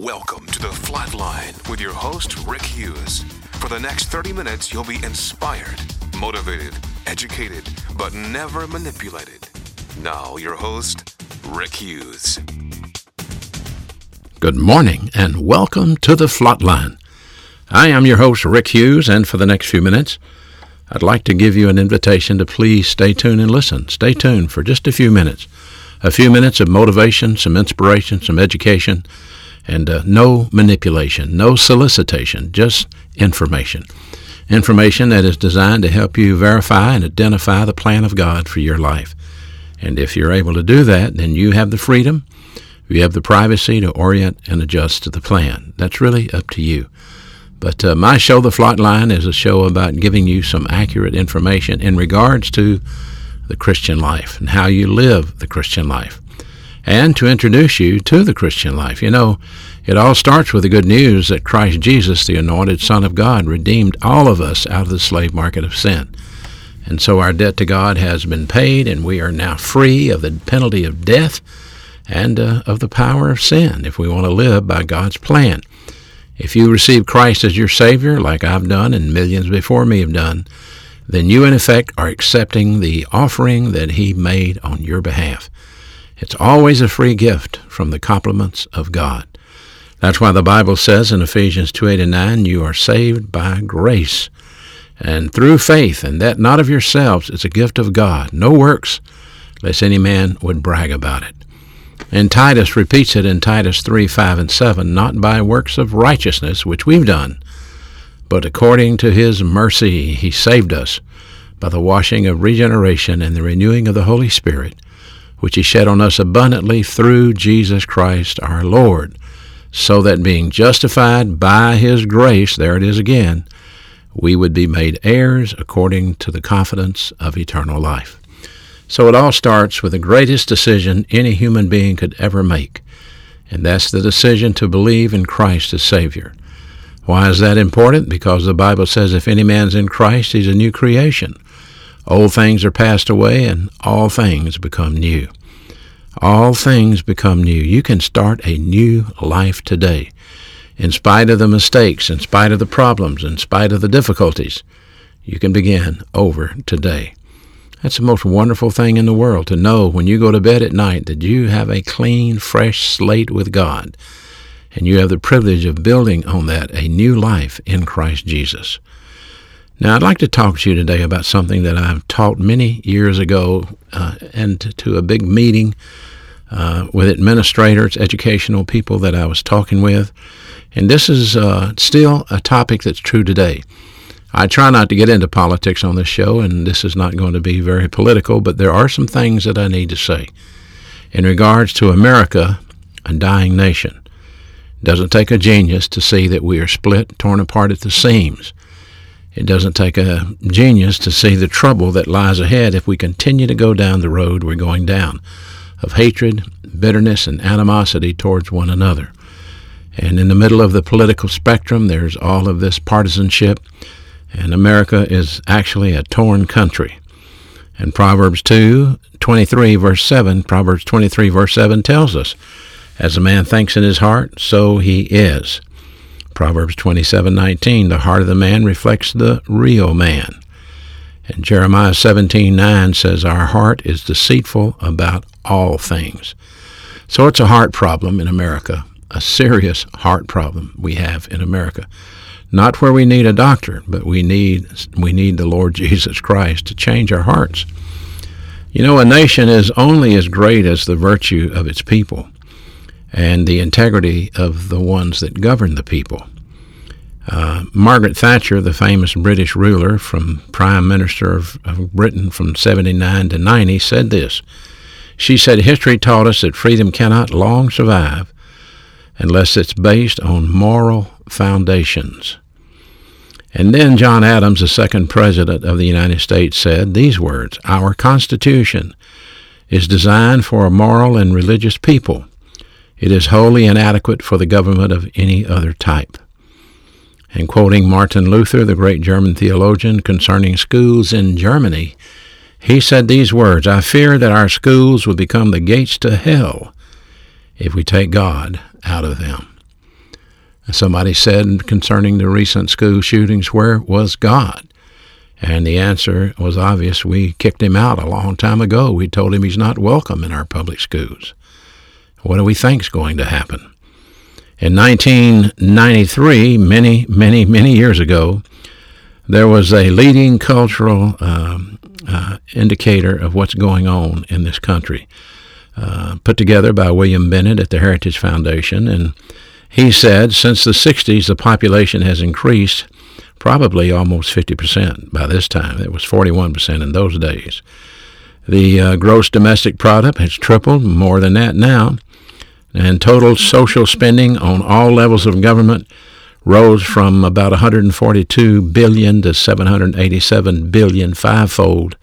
Welcome to the Flatline with your host, Rick Hughes. For the next 30 minutes, you'll be inspired, motivated, educated, but never manipulated. Now, your host, Rick Hughes. Good morning and welcome to the Flatline. I am your host, Rick Hughes, and for the next few minutes, I'd like to give you an invitation to please stay tuned and listen. Stay tuned for just a few minutes. A few minutes of motivation, some inspiration, some education, and uh, no manipulation, no solicitation, just information. Information that is designed to help you verify and identify the plan of God for your life. And if you're able to do that, then you have the freedom you have the privacy to orient and adjust to the plan. That's really up to you. But uh, my show, The Flatline, is a show about giving you some accurate information in regards to the Christian life and how you live the Christian life, and to introduce you to the Christian life. You know, it all starts with the good news that Christ Jesus, the anointed Son of God, redeemed all of us out of the slave market of sin. And so our debt to God has been paid, and we are now free of the penalty of death and uh, of the power of sin if we want to live by God's plan. If you receive Christ as your Savior, like I've done and millions before me have done, then you in effect are accepting the offering that He made on your behalf. It's always a free gift from the compliments of God. That's why the Bible says in Ephesians 2 8 and 9, you are saved by grace and through faith, and that not of yourselves, it's a gift of God, no works, lest any man would brag about it. And Titus repeats it in Titus 3 5 and 7 not by works of righteousness which we've done, but according to his mercy he saved us by the washing of regeneration and the renewing of the Holy Spirit, which he shed on us abundantly through Jesus Christ our Lord, so that being justified by his grace, there it is again, we would be made heirs according to the confidence of eternal life. So it all starts with the greatest decision any human being could ever make, and that's the decision to believe in Christ as Savior. Why is that important? Because the Bible says if any man's in Christ, he's a new creation. Old things are passed away, and all things become new. All things become new. You can start a new life today. In spite of the mistakes, in spite of the problems, in spite of the difficulties, you can begin over today. That's the most wonderful thing in the world to know when you go to bed at night that you have a clean, fresh slate with God. And you have the privilege of building on that a new life in Christ Jesus. Now, I'd like to talk to you today about something that I've taught many years ago uh, and to a big meeting uh, with administrators, educational people that I was talking with. And this is uh, still a topic that's true today. I try not to get into politics on this show, and this is not going to be very political, but there are some things that I need to say. In regards to America, a dying nation, it doesn't take a genius to see that we are split, torn apart at the seams. It doesn't take a genius to see the trouble that lies ahead if we continue to go down the road we're going down of hatred, bitterness, and animosity towards one another. And in the middle of the political spectrum, there's all of this partisanship and America is actually a torn country. And Proverbs 2, 23, verse 7, Proverbs 23, verse 7 tells us, As a man thinks in his heart, so he is. Proverbs 27, 19, the heart of the man reflects the real man. And Jeremiah 17, 9 says, Our heart is deceitful about all things. So it's a heart problem in America, a serious heart problem we have in America not where we need a doctor, but we need we need the Lord Jesus Christ to change our hearts. You know, a nation is only as great as the virtue of its people and the integrity of the ones that govern the people. Uh, Margaret Thatcher, the famous British ruler from Prime Minister of, of Britain from 79 to 90, said this. She said, History taught us that freedom cannot long survive unless it's based on moral foundations. And then John Adams, the second president of the United States, said these words Our Constitution is designed for a moral and religious people. It is wholly inadequate for the government of any other type. And quoting Martin Luther, the great German theologian, concerning schools in Germany, he said these words I fear that our schools will become the gates to hell if we take God out of them. Somebody said concerning the recent school shootings, where was God? And the answer was obvious. We kicked him out a long time ago. We told him he's not welcome in our public schools. What do we think's going to happen? In 1993, many, many, many years ago, there was a leading cultural um, uh, indicator of what's going on in this country, uh, put together by William Bennett at the Heritage Foundation. And he said since the 60s, the population has increased probably almost 50% by this time. It was 41% in those days. The uh, gross domestic product has tripled, more than that now, and total social spending on all levels of government rose from about 142 billion to 787 billion fivefold.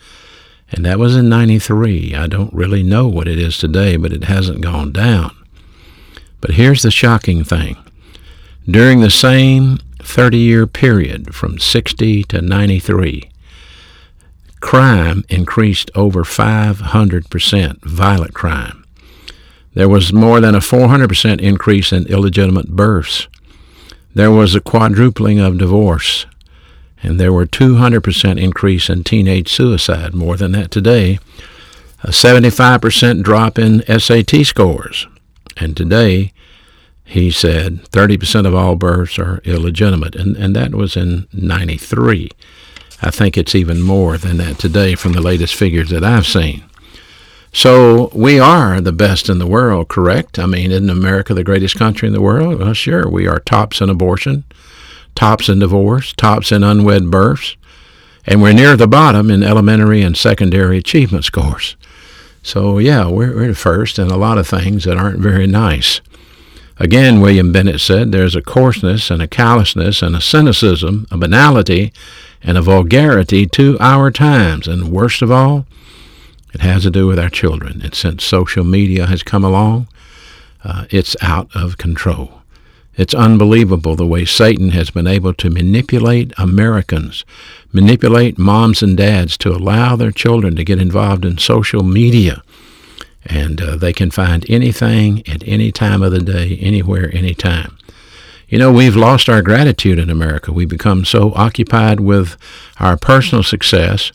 And that was in 93 i don't really know what it is today but it hasn't gone down. But here's the shocking thing. During the same 30 year period from 60 to 93 crime increased over 500% violent crime there was more than a 400% increase in illegitimate births there was a quadrupling of divorce, and there were 200% increase in teenage suicide, more than that today, a 75% drop in SAT scores. And today, he said 30% of all births are illegitimate, and, and that was in 93. I think it's even more than that today from the latest figures that I've seen. So we are the best in the world, correct? I mean, isn't America the greatest country in the world? Well, sure. We are tops in abortion, tops in divorce, tops in unwed births, and we're near the bottom in elementary and secondary achievement scores. So, yeah, we're, we're first in a lot of things that aren't very nice. Again, William Bennett said, there's a coarseness and a callousness and a cynicism, a banality, and a vulgarity to our times. And worst of all, it has to do with our children. And since social media has come along, uh, it's out of control. It's unbelievable the way Satan has been able to manipulate Americans, manipulate moms and dads to allow their children to get involved in social media. And uh, they can find anything at any time of the day, anywhere, anytime. You know, we've lost our gratitude in America. We become so occupied with our personal success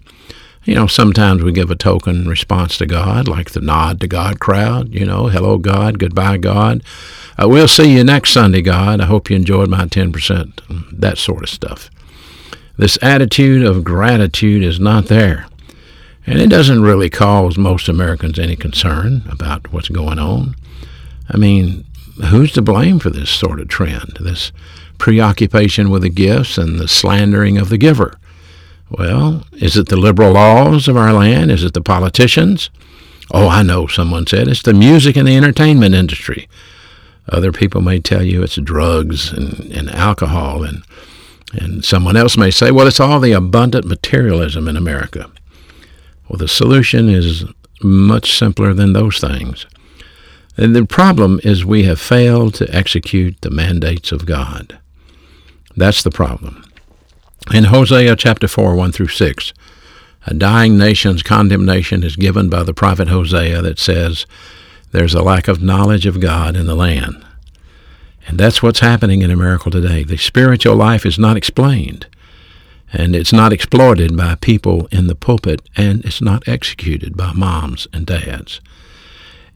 you know, sometimes we give a token response to God, like the nod to God crowd, you know, hello, God, goodbye, God. Uh, we'll see you next Sunday, God. I hope you enjoyed my 10%, that sort of stuff. This attitude of gratitude is not there. And it doesn't really cause most Americans any concern about what's going on. I mean, who's to blame for this sort of trend, this preoccupation with the gifts and the slandering of the giver? Well, is it the liberal laws of our land? Is it the politicians? Oh, I know, someone said. It's the music and the entertainment industry. Other people may tell you it's drugs and, and alcohol, and, and someone else may say, well, it's all the abundant materialism in America. Well, the solution is much simpler than those things. And the problem is we have failed to execute the mandates of God. That's the problem. In Hosea chapter 4, 1 through 6, a dying nation's condemnation is given by the prophet Hosea that says, There's a lack of knowledge of God in the land. And that's what's happening in America today. The spiritual life is not explained, and it's not exploited by people in the pulpit, and it's not executed by moms and dads.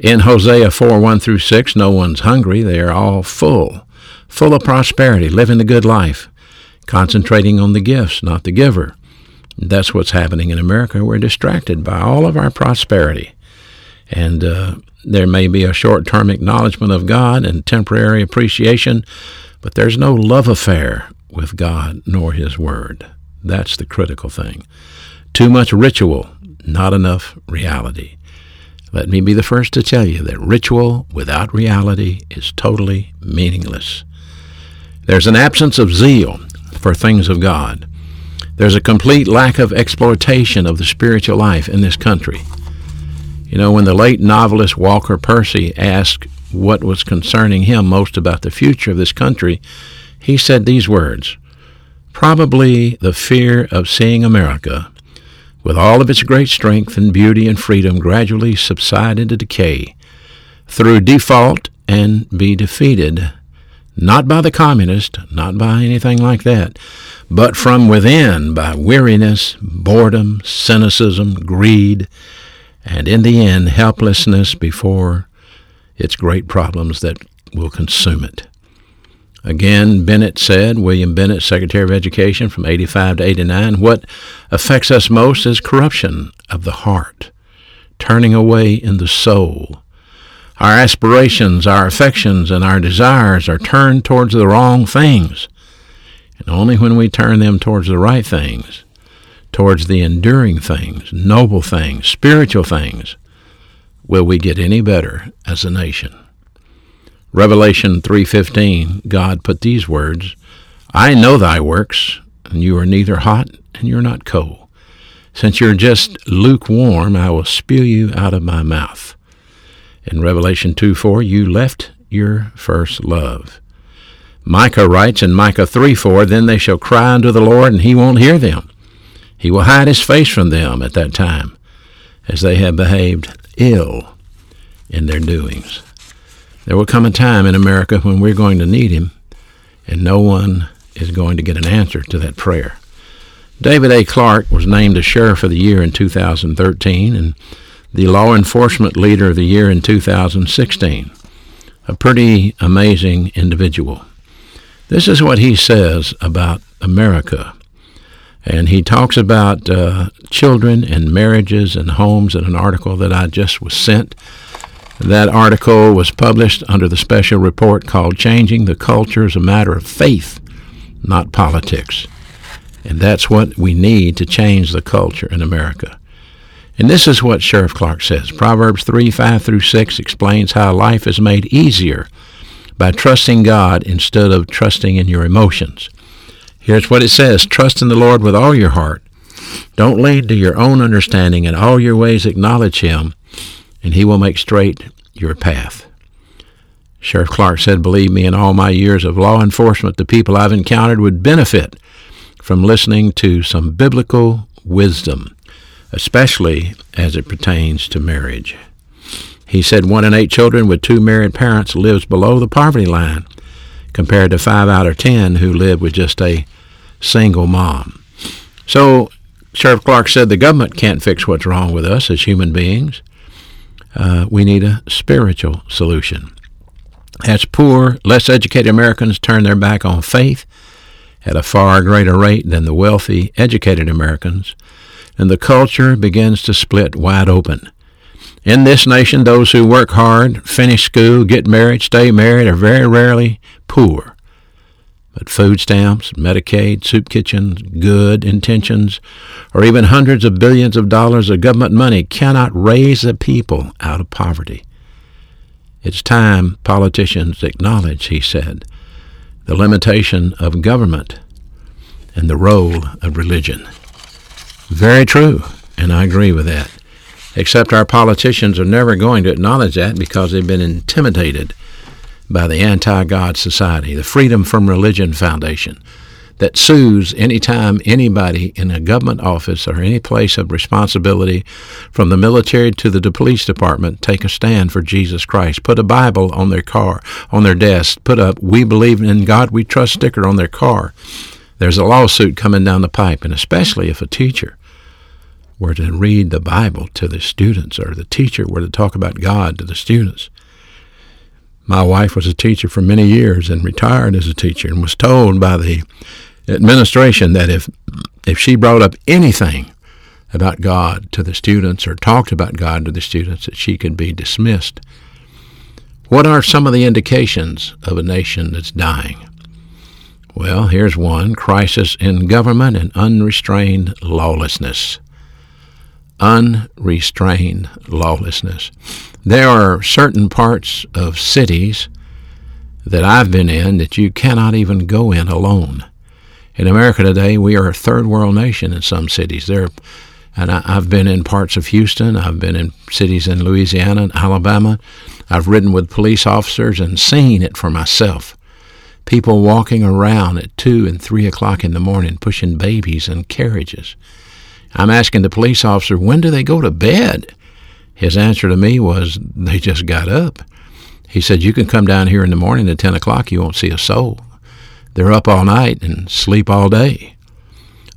In Hosea 4 1 through 6, no one's hungry. They are all full, full of prosperity, living the good life concentrating on the gifts, not the giver. That's what's happening in America. We're distracted by all of our prosperity. And uh, there may be a short term acknowledgement of God and temporary appreciation, but there's no love affair with God nor His Word. That's the critical thing. Too much ritual, not enough reality. Let me be the first to tell you that ritual without reality is totally meaningless. There's an absence of zeal for things of God. There's a complete lack of exploitation of the spiritual life in this country. You know, when the late novelist Walker Percy asked what was concerning him most about the future of this country, he said these words Probably the fear of seeing America, with all of its great strength and beauty and freedom, gradually subside into decay through default and be defeated not by the communist, not by anything like that, but from within by weariness, boredom, cynicism, greed, and in the end, helplessness before its great problems that will consume it. Again, Bennett said, William Bennett, Secretary of Education from 85 to 89, what affects us most is corruption of the heart, turning away in the soul. Our aspirations, our affections, and our desires are turned towards the wrong things. And only when we turn them towards the right things, towards the enduring things, noble things, spiritual things, will we get any better as a nation. Revelation 3:15, God put these words, I know thy works, and you are neither hot and you're not cold. Since you're just lukewarm, I will spew you out of my mouth. In Revelation 2:4, you left your first love. Micah writes in Micah 3:4, then they shall cry unto the Lord, and he won't hear them. He will hide his face from them at that time, as they have behaved ill in their doings. There will come a time in America when we're going to need him, and no one is going to get an answer to that prayer. David A. Clarke was named a Sheriff of the Year in 2013 and the Law Enforcement Leader of the Year in 2016. A pretty amazing individual. This is what he says about America. And he talks about uh, children and marriages and homes in an article that I just was sent. That article was published under the special report called Changing the Culture is a Matter of Faith, Not Politics. And that's what we need to change the culture in America. And this is what Sheriff Clarke says. Proverbs 3 5 through 6 explains how life is made easier by trusting God instead of trusting in your emotions. Here's what it says Trust in the Lord with all your heart. Don't lean to your own understanding. In all your ways acknowledge Him, and he will make straight your path. Sheriff Clarke said, Believe me, in all my years of law enforcement, the people I've encountered would benefit from listening to some biblical wisdom, especially as it pertains to marriage. He said one in eight children with two married parents lives below the poverty line, compared to five out of ten who live with just a single mom. So, Sheriff Clarke said the government can't fix what's wrong with us as human beings uh, we need a spiritual solution. As poor, less educated Americans turn their back on faith at a far greater rate than the wealthy, educated Americans, and the culture begins to split wide open. In this nation, those who work hard, finish school, get married, stay married are very rarely poor. But food stamps, Medicaid, soup kitchens, good intentions, or even hundreds of billions of dollars of government money cannot raise the people out of poverty. It's time politicians acknowledge, he said, the limitation of government and the role of religion. Very true, and I agree with that. Except our politicians are never going to acknowledge that because they've been intimidated by the Anti God Society, the Freedom from Religion Foundation, that sues anytime anybody in a government office or any place of responsibility, from the military to the police department, take a stand for Jesus Christ, put a Bible on their car, on their desk, put a We Believe in God We Trust sticker on their car. There's a lawsuit coming down the pipe, and especially if a teacher were to read the Bible to the students or the teacher were to talk about God to the students. My wife was a teacher for many years and retired as a teacher and was told by the administration that if if she brought up anything about God to the students or talked about God to the students that she could be dismissed. What are some of the indications of a nation that's dying? Well, here's one crisis in government and unrestrained lawlessness. Unrestrained lawlessness. There are certain parts of cities that I've been in that you cannot even go in alone. In America today, we are a third world nation in some cities. There, and I, have been in parts of Houston. I've been in cities in Louisiana and Alabama. I've ridden with police officers and seen it for myself. People walking around at two and three o'clock in the morning, pushing babies in carriages. I'm asking the police officer, when do they go to bed? His answer to me was, They just got up. He said, You can come down here in the morning at 10 o'clock, you won't see a soul. They're up all night and sleep all day.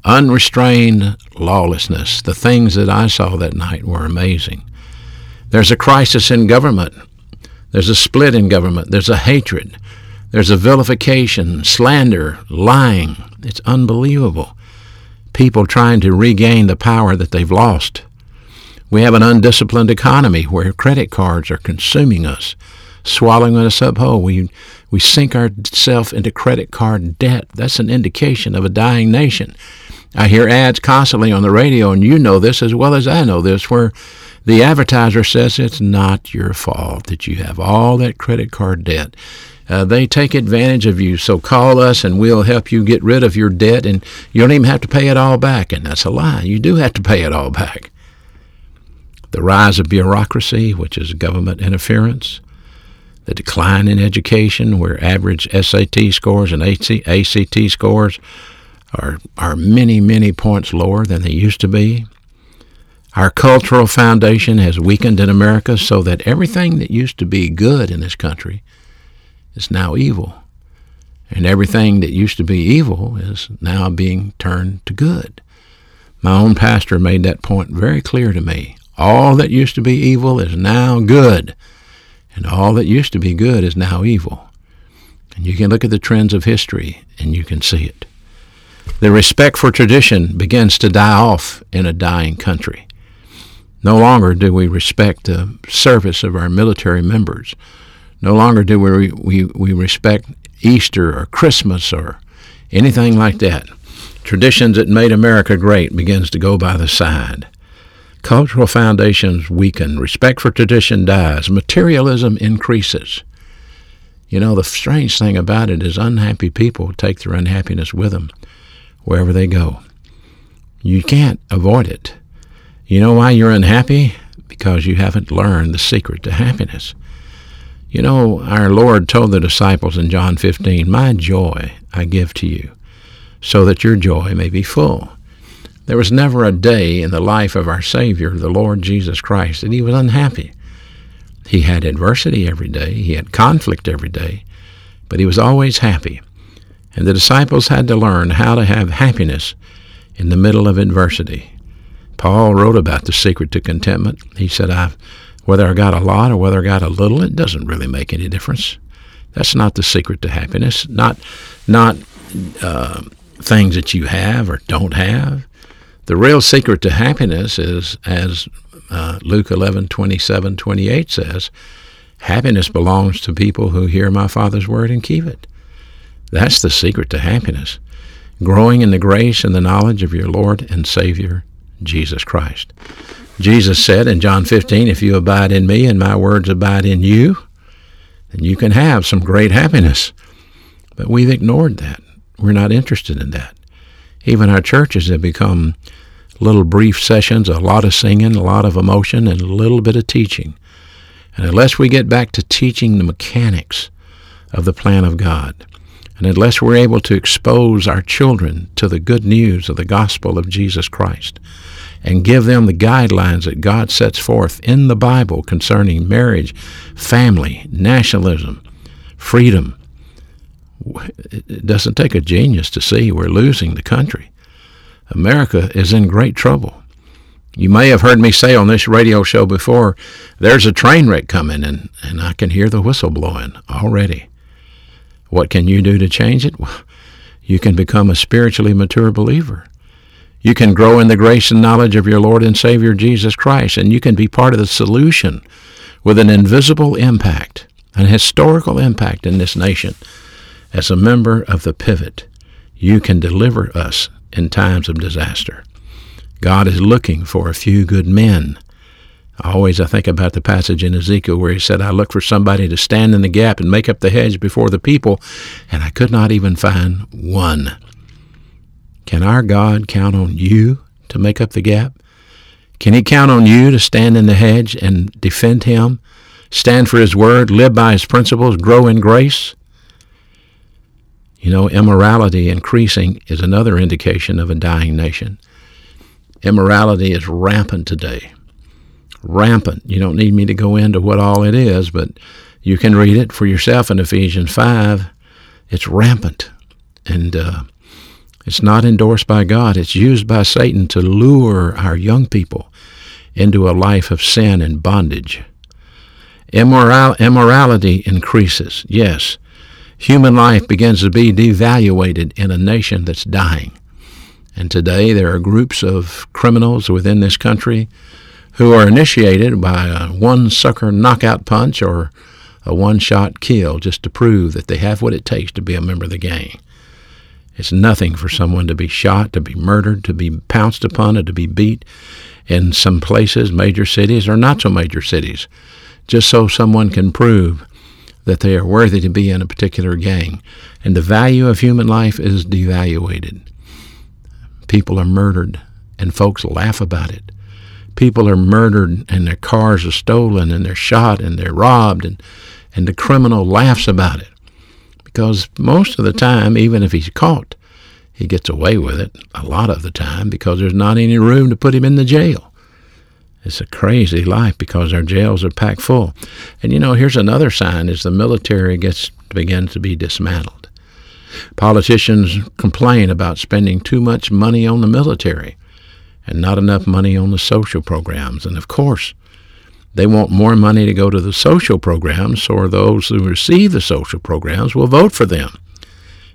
Unrestrained lawlessness. The things that I saw that night were amazing. There's a crisis in government. There's a split in government. There's a hatred. There's a vilification, slander, lying. It's unbelievable. People trying to regain the power that they've lost. We have an undisciplined economy where credit cards are consuming us, swallowing us up whole. We, we sink ourselves into credit card debt. That's an indication of a dying nation. I hear ads constantly on the radio, and you know this as well as I know this, where the advertiser says it's not your fault that you have all that credit card debt. Uh, they take advantage of you, so call us and we'll help you get rid of your debt, and you don't even have to pay it all back. And that's a lie. You do have to pay it all back. The rise of bureaucracy, which is government interference, the decline in education, where average SAT scores and ACT scores are, are many, many points lower than they used to be. Our cultural foundation has weakened in America so that everything that used to be good in this country is now evil. And everything that used to be evil is now being turned to good. My own pastor made that point very clear to me. All that used to be evil is now good, and all that used to be good is now evil. And you can look at the trends of history and you can see it. The respect for tradition begins to die off in a dying country. No longer do we respect the service of our military members. No longer do we, we, we respect Easter or Christmas or anything like that. Traditions that made America great begins to go by the side. Cultural foundations weaken. Respect for tradition dies. Materialism increases. You know, the strange thing about it is unhappy people take their unhappiness with them wherever they go. You can't avoid it. You know why you're unhappy? Because you haven't learned the secret to happiness. You know, our Lord told the disciples in John 15, My joy I give to you, so that your joy may be full. There was never a day in the life of our Savior, the Lord Jesus Christ, that he was unhappy. He had adversity every day, he had conflict every day, but he was always happy. And the disciples had to learn how to have happiness in the middle of adversity. Paul wrote about the secret to contentment. He said, I, whether I got a lot or whether I got a little, it doesn't really make any difference. That's not the secret to happiness. Not, not uh, things that you have or don't have. The real secret to happiness is, as uh, Luke 11, 27, 28 says, happiness belongs to people who hear my Father's word and keep it. That's the secret to happiness. Growing in the grace and the knowledge of your Lord and Savior, Jesus Christ. Jesus said in John 15, If you abide in me and my words abide in you, then you can have some great happiness. But we've ignored that. We're not interested in that. Even our churches have become little brief sessions, a lot of singing, a lot of emotion, and a little bit of teaching. And unless we get back to teaching the mechanics of the plan of God, and unless we're able to expose our children to the good news of the gospel of Jesus Christ and give them the guidelines that God sets forth in the Bible concerning marriage, family, nationalism, freedom, it doesn't take a genius to see we're losing the country. America is in great trouble. You may have heard me say on this radio show before, there's a train wreck coming, and, and I can hear the whistle blowing already. What can you do to change it? You can become a spiritually mature believer. You can grow in the grace and knowledge of your Lord and Savior Jesus Christ, and you can be part of the solution with an invisible impact, an historical impact in this nation. As a member of the pivot, you can deliver us in times of disaster. God is looking for a few good men always I think about the passage in Ezekiel where he said, I looked for somebody to stand in the gap and make up the hedge before the people, and I could not even find one. Can our God count on you to make up the gap? Can he count on you to stand in the hedge and defend him, stand for his word, live by his principles, grow in grace? You know, immorality increasing is another indication of a dying nation. Immorality is rampant today rampant. You don't need me to go into what all it is, but You can read it for yourself in Ephesians 5. It's rampant. And uh, it's not endorsed by God. It's used by Satan to lure our young people into a life of sin and bondage. Immoral- immorality increases. Yes, human life begins to be devaluated in a nation that's dying. And today there are groups of criminals within this country who are initiated by a one sucker knockout punch or a one shot kill just to prove that they have what it takes to be a member of the gang. It's nothing for someone to be shot, to be murdered, to be pounced upon, and to be beat in some places, major cities or not so major cities, just so someone can prove that they are worthy to be in a particular gang. And the value of human life is devaluated. People are murdered, and folks laugh about it. People are murdered, and their cars are stolen, and they're shot, and they're robbed, and, and the criminal laughs about it. Because most of the time, even if he's caught, he gets away with it a lot of the time because there's not any room to put him in the jail. It's a crazy life because our jails are packed full. And you know, here's another sign as the military gets begins to be dismantled. Politicians complain about spending too much money on the military and not enough money on the social programs. And of course, they want more money to go to the social programs, so those who receive the social programs will vote for them.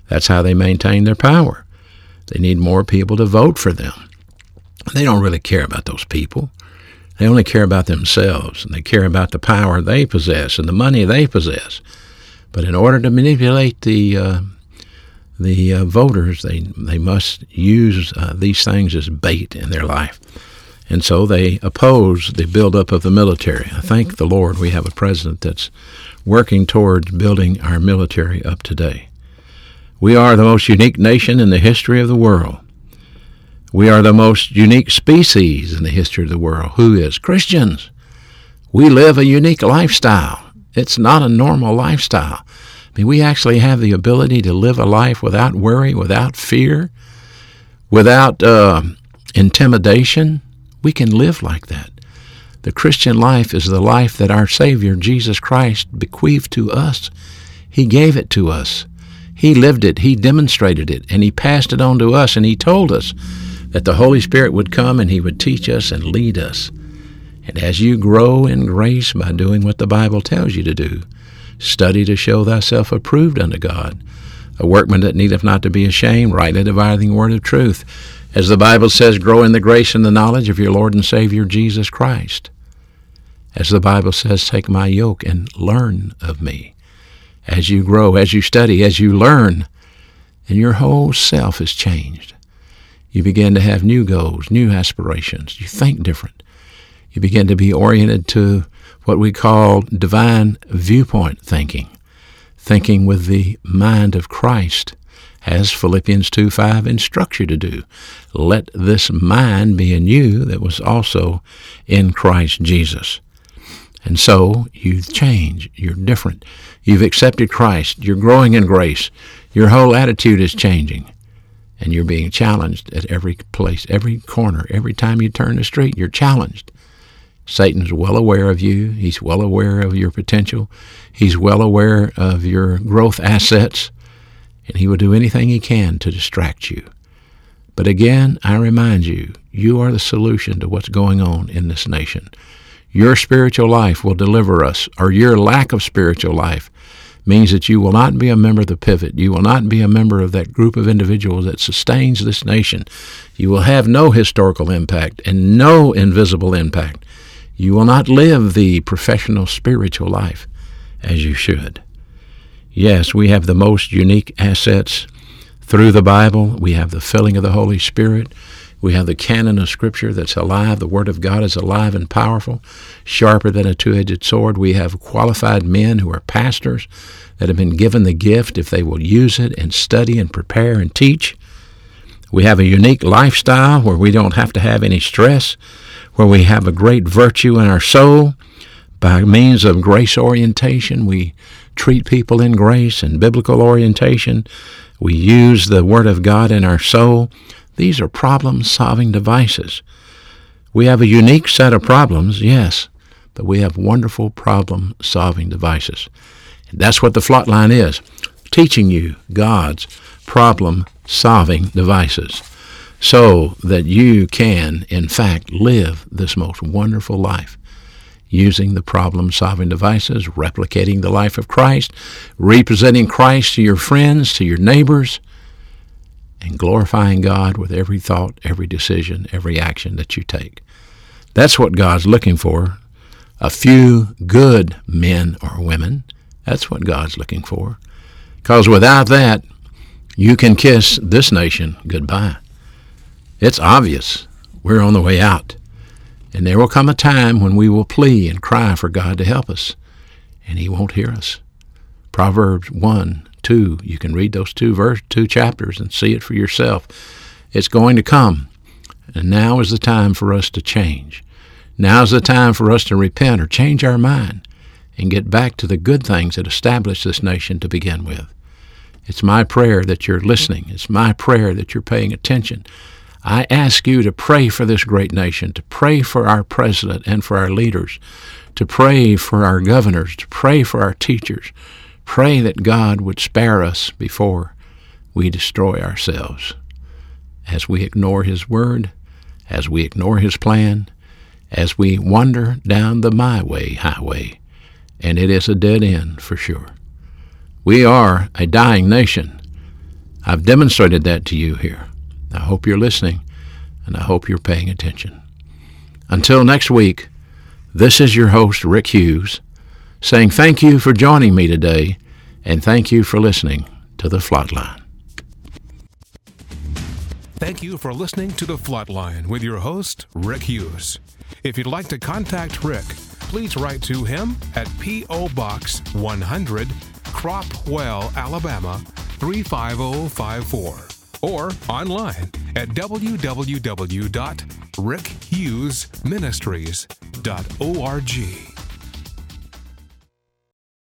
That's how they maintain their power. They need more people to vote for them. They don't really care about those people. They only care about themselves, and they care about the power they possess and the money they possess. But in order to manipulate the uh, the uh, voters, they they must use uh, these things as bait in their life, and so they oppose the buildup of the military. I thank the Lord we have a president that's working towards building our military up today. We are the most unique nation in the history of the world. We are the most unique species in the history of the world. Who is? Christians. We live a unique lifestyle. It's not a normal lifestyle. I mean, we actually have the ability to live a life without worry, without fear, without uh, intimidation. We can live like that. The Christian life is the life that our Savior, Jesus Christ, bequeathed to us. He gave it to us. He lived it, He demonstrated it, and He passed it on to us, and He told us that the Holy Spirit would come and He would teach us and lead us. And as you grow in grace by doing what the Bible tells you to do, study to show thyself approved unto God, a workman that needeth not to be ashamed, rightly dividing the word of truth. As the Bible says, grow in the grace and the knowledge of your Lord and Savior Jesus Christ. As the Bible says, take my yoke and learn of me. As you grow, as you study, as you learn, and your whole self is changed. You begin to have new goals, new aspirations. You think different. You begin to be oriented to what we call divine viewpoint thinking, thinking with the mind of Christ, as Philippians 2 5 instructs you to do. Let this mind be in you that was also in Christ Jesus. And so you change. You're different. You've accepted Christ. You're growing in grace. Your whole attitude is changing and you're being challenged at every place, every corner, every time you turn the street, you're challenged. Satan's well aware of you. He's well aware of your potential. He's well aware of your growth assets, and he will do anything he can to distract you. But again, I remind you, you are the solution to what's going on in this nation. Your spiritual life will deliver us, or your lack of spiritual life means that you will not be a member of the pivot. You will not be a member of that group of individuals that sustains this nation. You will have no historical impact and no invisible impact. You will not live the professional spiritual life as you should. Yes, we have the most unique assets through the Bible. We have the filling of the Holy Spirit. We have the canon of Scripture that's alive. The Word of God is alive and powerful, sharper than a two edged sword. We have qualified men who are pastors that have been given the gift if they will use it and study and prepare and teach. We have a unique lifestyle where we don't have to have any stress, where we have a great virtue in our soul. By means of grace orientation, we treat people in grace and biblical orientation. We use the Word of God in our soul. These are problem solving devices. We have a unique set of problems, yes, but we have wonderful problem solving devices. That's what the Flatline is teaching you God's problem solving devices so that you can, in fact, live this most wonderful life using the problem solving devices, replicating the life of Christ, representing Christ to your friends, to your neighbors, and glorifying God with every thought, every decision, every action that you take. That's what God's looking for. A few good men or women. That's what God's looking for. Because without that, you can kiss this nation goodbye. It's obvious we're on the way out. And there will come a time when we will plea and cry for God to help us, and He won't hear us. Proverbs 1, 2, you can read those two verse, two chapters and see it for yourself. It's going to come. And now is the time for us to change. Now is the time for us to repent or change our mind and get back to the good things that established this nation to begin with. It's my prayer that you're listening. It's my prayer that you're paying attention. I ask you to pray for this great nation, to pray for our president and for our leaders, to pray for our governors, to pray for our teachers. Pray that God would spare us before we destroy ourselves. As we ignore His Word, as we ignore His plan, as we wander down the my way highway, and it is a dead end for sure. We are a dying nation. I've demonstrated that to you here. I hope you're listening, and I hope you're paying attention. Until next week, this is your host, Rick Hughes, saying thank you for joining me today, and thank you for listening to The Flatline. Thank you for listening to The Flatline with your host, Rick Hughes. If you'd like to contact Rick, please write to him at P.O. Box 100, Cropwell, Alabama 35054 or online at www.rickhughesministries.org.